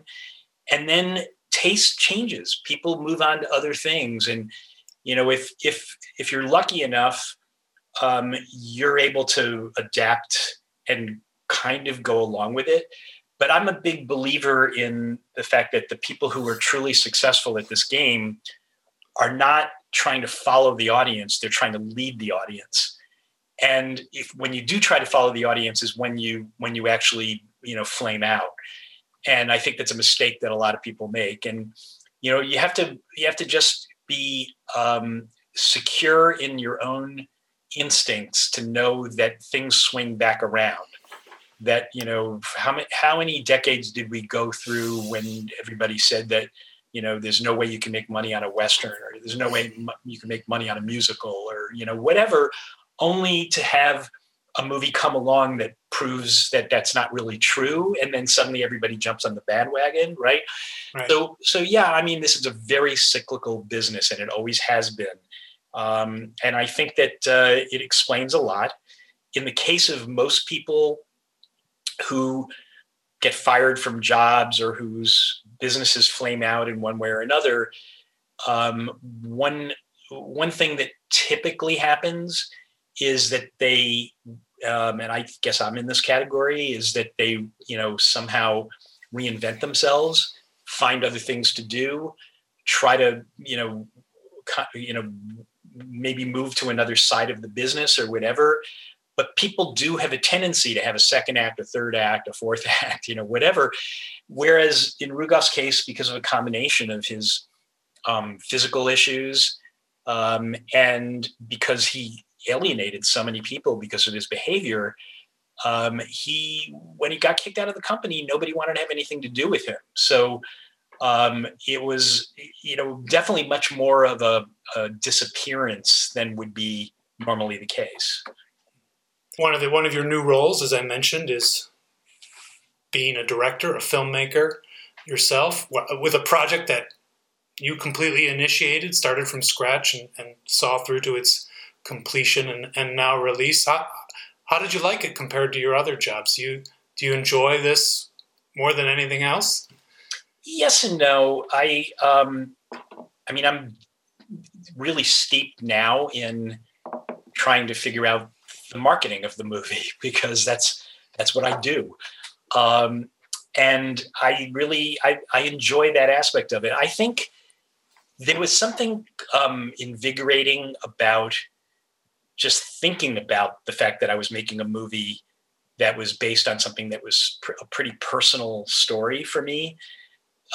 And then taste changes. People move on to other things. And you know if if if you're lucky enough um, you're able to adapt and kind of go along with it but I'm a big believer in the fact that the people who are truly successful at this game are not trying to follow the audience, they're trying to lead the audience. And if when you do try to follow the audience is when you when you actually, you know, flame out. And I think that's a mistake that a lot of people make. And you know, you have to you have to just be um, secure in your own instincts to know that things swing back around that you know how many how many decades did we go through when everybody said that you know there's no way you can make money on a western or there's no way you can make money on a musical or you know whatever only to have a movie come along that proves that that's not really true and then suddenly everybody jumps on the bandwagon right, right. so so yeah i mean this is a very cyclical business and it always has been. Um, and i think that uh, it explains a lot. In the case of most people who get fired from jobs or whose businesses flame out in one way or another, um, one one thing that typically happens is that they um, and I guess I'm in this category, is that they, you know, somehow reinvent themselves, find other things to do, try to, you know, you know, maybe move to another side of the business or whatever. But people do have a tendency to have a second act, a third act, a fourth act, you know, whatever. Whereas in Rugoff's case, because of a combination of his um, physical issues um, and because he alienated so many people because of his behavior, um, he when he got kicked out of the company, nobody wanted to have anything to do with him. So um, it was, you know, definitely much more of a, a, disappearance than would be normally the case. One of the one of your new roles, as I mentioned, is being a director, a filmmaker yourself, with a project that you completely initiated, started from scratch, and, and saw through to its completion and, and now release. How, how did you like it compared to your other jobs? Do you do you enjoy this more than anything else? Yes and no. I um, I mean, I'm really steeped now in trying to figure out the marketing of the movie because that's that's what I do. Um, and I really I, I enjoy that aspect of it. I think there was something um, invigorating about just thinking about the fact that I was making a movie that was based on something that was pr- a pretty personal story for me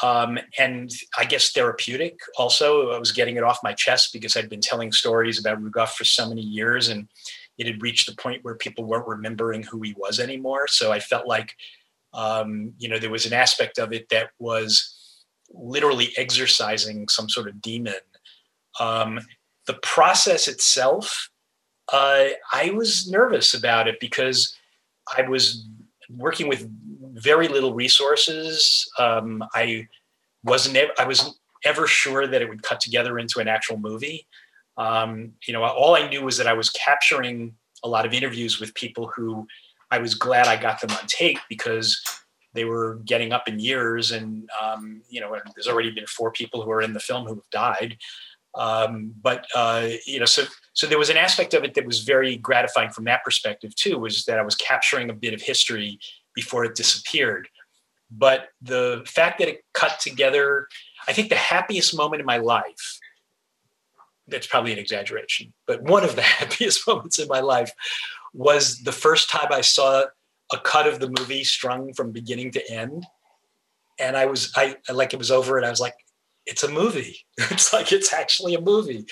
um, and I guess therapeutic. Also, I was getting it off my chest because I'd been telling stories about Rugoff for so many years, and it had reached the point where people weren't remembering who he was anymore. So I felt like, um, you know, there was an aspect of it that was literally exercising some sort of demon. Um, the process itself, uh, I was nervous about it because I was working with very little resources. Um, I wasn't I was ever sure that it would cut together into an actual movie. Um, you know, all I knew was that I was capturing a lot of interviews with people who I was glad I got them on tape because they were getting up in years, and um, you know, there's already been four people who are in the film who have died. Um, but uh, you know, so so there was an aspect of it that was very gratifying from that perspective too, was that I was capturing a bit of history before it disappeared. But the fact that it cut together, I think the happiest moment in my life, that's probably an exaggeration, but one of the happiest moments in my life was the first time I saw a cut of the movie strung from beginning to end. And I was, I like it was over and I was like, it's a movie. It's like, it's actually a movie.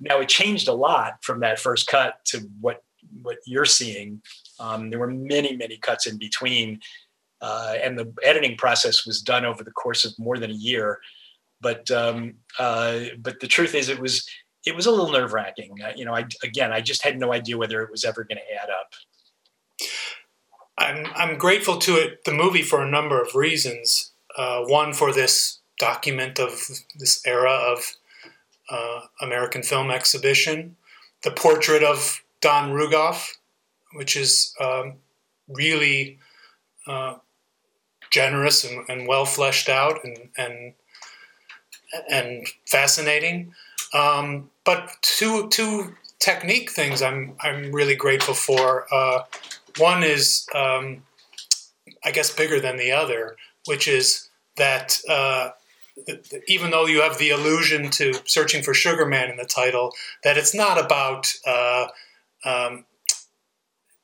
Now it changed a lot from that first cut to what, what you're seeing um, there were many, many cuts in between, uh, and the editing process was done over the course of more than a year. But um, uh, but the truth is, it was it was a little nerve wracking. You know, I again, I just had no idea whether it was ever going to add up. I'm I'm grateful to it, the movie, for a number of reasons. Uh, one for this document of this era of uh, American film exhibition, the portrait of Don Rugoff, which is um, really uh, generous and, and, well fleshed out and and and fascinating. Um, but two two technique things I'm I'm really grateful for. Uh, one is um, I guess bigger than the other, which is that. Uh, even though you have the allusion to searching for Sugar Man in the title, that it's not about uh, um,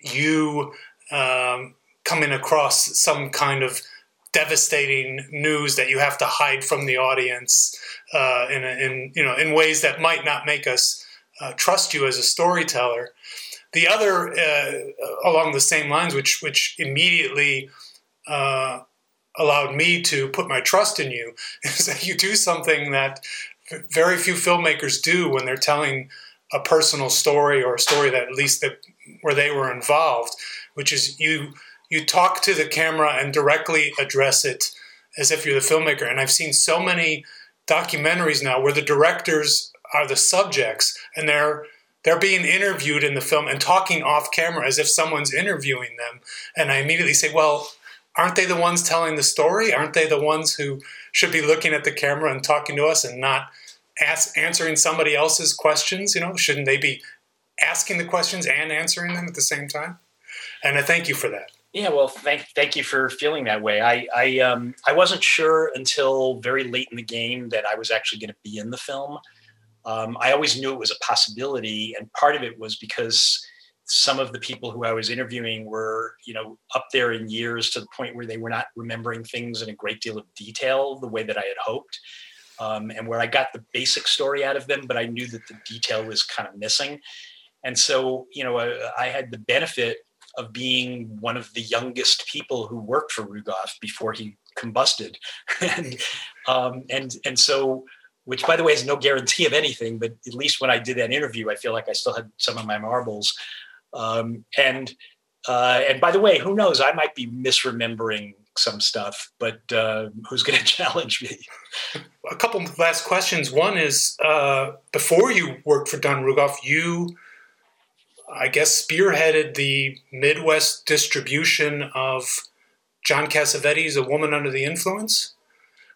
you um, coming across some kind of devastating news that you have to hide from the audience uh, in, in you know in ways that might not make us uh, trust you as a storyteller. The other, uh, along the same lines, which which immediately uh, allowed me to put my trust in you, is that you do something that very few filmmakers do when they're telling a personal story or a story that at least that where they were involved, which is you you talk to the camera and directly address it as if you're the filmmaker. And I've seen so many documentaries now where the directors are the subjects and they're they're being interviewed in the film and talking off camera as if someone's interviewing them. And I immediately say, well, aren't they the ones telling the story? Aren't they the ones who should be looking at the camera and talking to us and not ask, answering somebody else's questions? You know, shouldn't they be asking the questions and answering them at the same time? and I thank you for that. Yeah, well, thank thank you for feeling that way. I I um I wasn't sure until very late in the game that I was actually going to be in the film. Um, I always knew it was a possibility, and part of it was because some of the people who I was interviewing were, you know, up there in years to the point where they were not remembering things in a great deal of detail the way that I had hoped, um, and where I got the basic story out of them, but I knew that the detail was kind of missing. And so, you know, I, I had the benefit of being one of the youngest people who worked for Rugoff before he combusted, and um, and and so which by the way is no guarantee of anything, but at least when I did that interview, I feel like I still had some of my marbles. Um, and uh, and by the way, who knows? I might be misremembering some stuff, but uh, who's going to challenge me? A couple of last questions. One is uh, before you worked for Don Rugoff, you, I guess, spearheaded the Midwest distribution of John Cassavetes' A Woman Under the Influence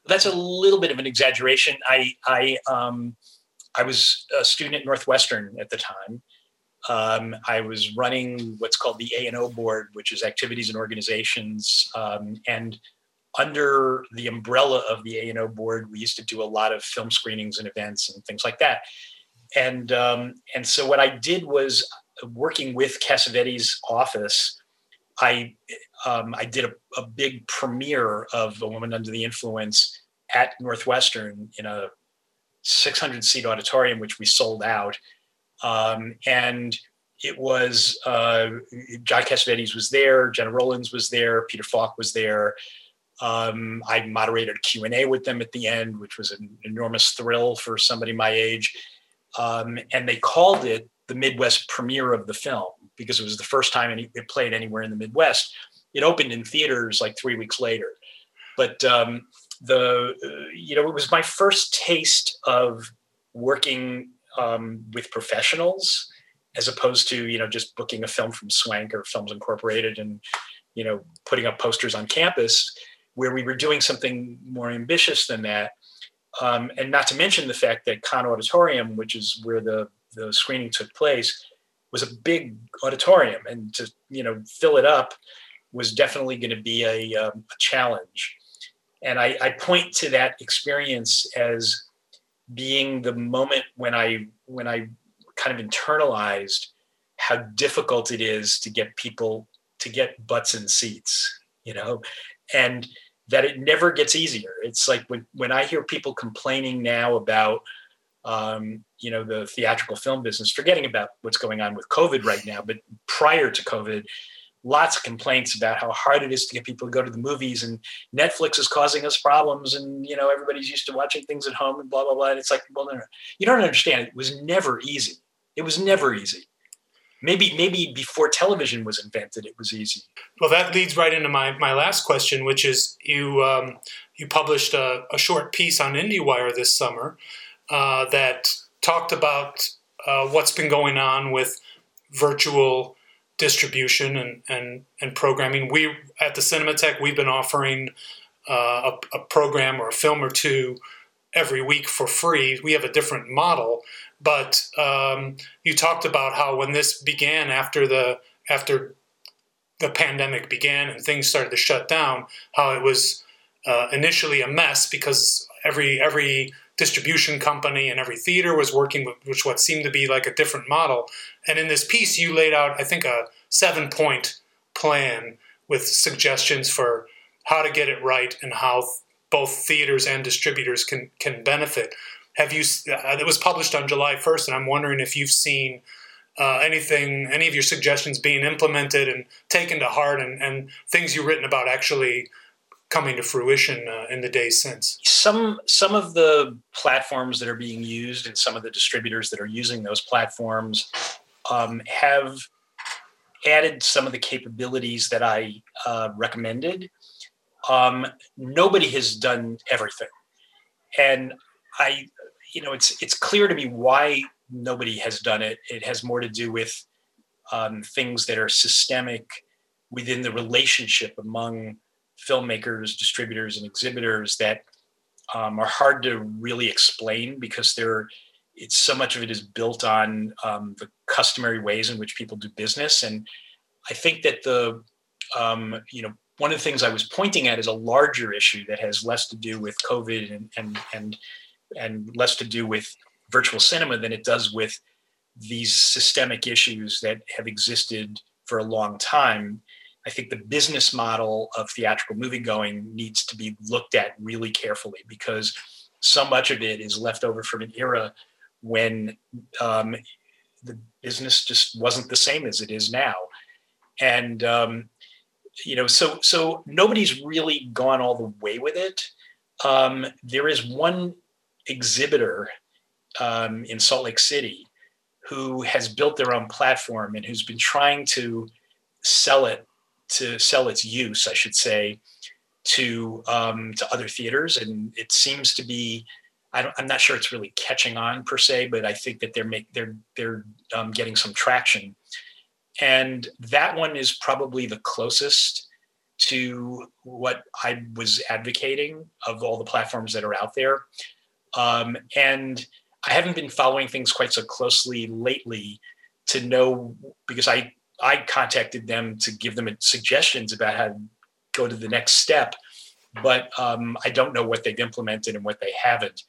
that's a little bit of an exaggeration. I I um, I was a student at Northwestern at the time. Um, I was running what's called the A and O board, which is activities and organizations, um, and under the umbrella of the A and O board, we used to do a lot of film screenings and events and things like that. And um, and so what I did was working with Cassavetes' office. I um, I did a, a, big premiere of A Woman Under the Influence at Northwestern in a 600 seat auditorium, which we sold out. Um, and it was uh, John Cassavetes was there, Gena Rowlands was there, Peter Falk was there. Um, I moderated a Q&A with them at the end, which was an enormous thrill for somebody my age. Um, and they called it the Midwest premiere of the film because it was the first time it played anywhere in the Midwest it opened in theaters like three weeks later. But um, the uh, you know it was my first taste of working um, with professionals as opposed to you know just booking a film from Swank or Films Incorporated and you know putting up posters on campus, where we were doing something more ambitious than that. Um, and not to mention the fact that Cahn Auditorium, which is where the the screening took place, was a big auditorium, and to you know fill it up was definitely going to be a, um, a challenge. And I, I, point to that experience as being the moment when I when I kind of internalized how difficult it is to get people to get butts in seats, you know, and that it never gets easier. It's like when when I hear people complaining now about um, you know the theatrical film business, forgetting about what's going on with COVID right now, but prior to COVID, lots of complaints about how hard it is to get people to go to the movies and Netflix is causing us problems and you know everybody's used to watching things at home and blah blah blah and it's like well no, no. you don't understand. It was never easy. It was never easy. Maybe maybe before television was invented it was easy. Well that leads right into my, my last question which is you um, you published a, a, short piece on IndieWire this summer uh, that talked about uh, what's been going on with virtual distribution and, and, and programming. We at the Cinematheque we've been offering uh, a, a, program or a film or two every week for free. We have a different model, but um, you talked about how when this began after the after the pandemic began and things started to shut down, how it was uh, initially a mess because every every distribution company and every theater was working with which what seemed to be like a different model. And in this piece, you laid out, I think, a seven point plan with suggestions for how to get it right and how both theaters and distributors can can benefit. Have you? Uh, it was published on July 1st, and I'm wondering if you've seen uh, anything, any of your suggestions being implemented and taken to heart, and, and things you've written about actually coming to fruition uh, in the days since? Some some of the platforms that are being used and some of the distributors that are using those platforms um, have added some of the capabilities that I uh, recommended. Um, nobody has done everything, and I, you know, it's it's clear to me why nobody has done it. It has more to do with um, things that are systemic within the relationship among filmmakers, distributors, and exhibitors that um, are hard to really explain because they're it's so much of it is built on um, the customary ways in which people do business and I think that the um, you know one of the things I was pointing at is a larger issue that has less to do with COVID and and and and less to do with virtual cinema than it does with these systemic issues that have existed for a long time. I think the business model of theatrical movie going needs to be looked at really carefully because so much of it is left over from an era when um, the business just wasn't the same as it is now. And um, you know, so so nobody's really gone all the way with it. Um, there is one exhibitor um, in Salt Lake City who has built their own platform and who's been trying to sell it to sell its use, I should say, to um, to other theaters, and it seems to be. I am not sure it's really catching on per se, but I think that they're make they're they're um, getting some traction, and that one is probably the closest to what I was advocating of all the platforms that are out there, um, and I haven't been following things quite so closely lately to know because I I contacted them to give them suggestions about how to go to the next step, but um, I don't know what they've implemented and what they haven't.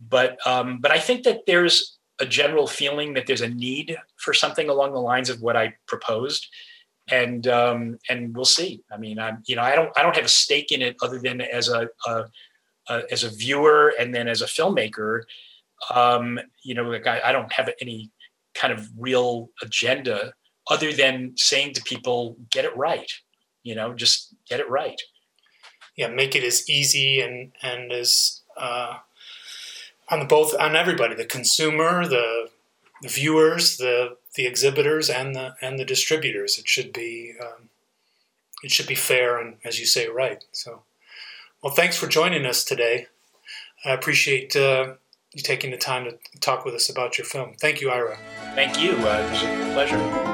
But um, but I think that there's a general feeling that there's a need for something along the lines of what I proposed, and um, and we'll see. I mean, I'm you know I don't I don't have a stake in it other than as a, a, a as a viewer and then as a filmmaker um, you know, like I, I don't have any kind of real agenda other than saying to people, get it right. You know, just get it right. Yeah, make it as easy and and as uh, on both on everybody, the consumer, the, the viewers, the the exhibitors, and the and the distributors. It should be um, it should be fair and, as you say, right. So, well, thanks for joining us today. I appreciate. Uh, you taking the time to talk with us about your film. Thank you, Ira. Thank you. Uh, it was a pleasure.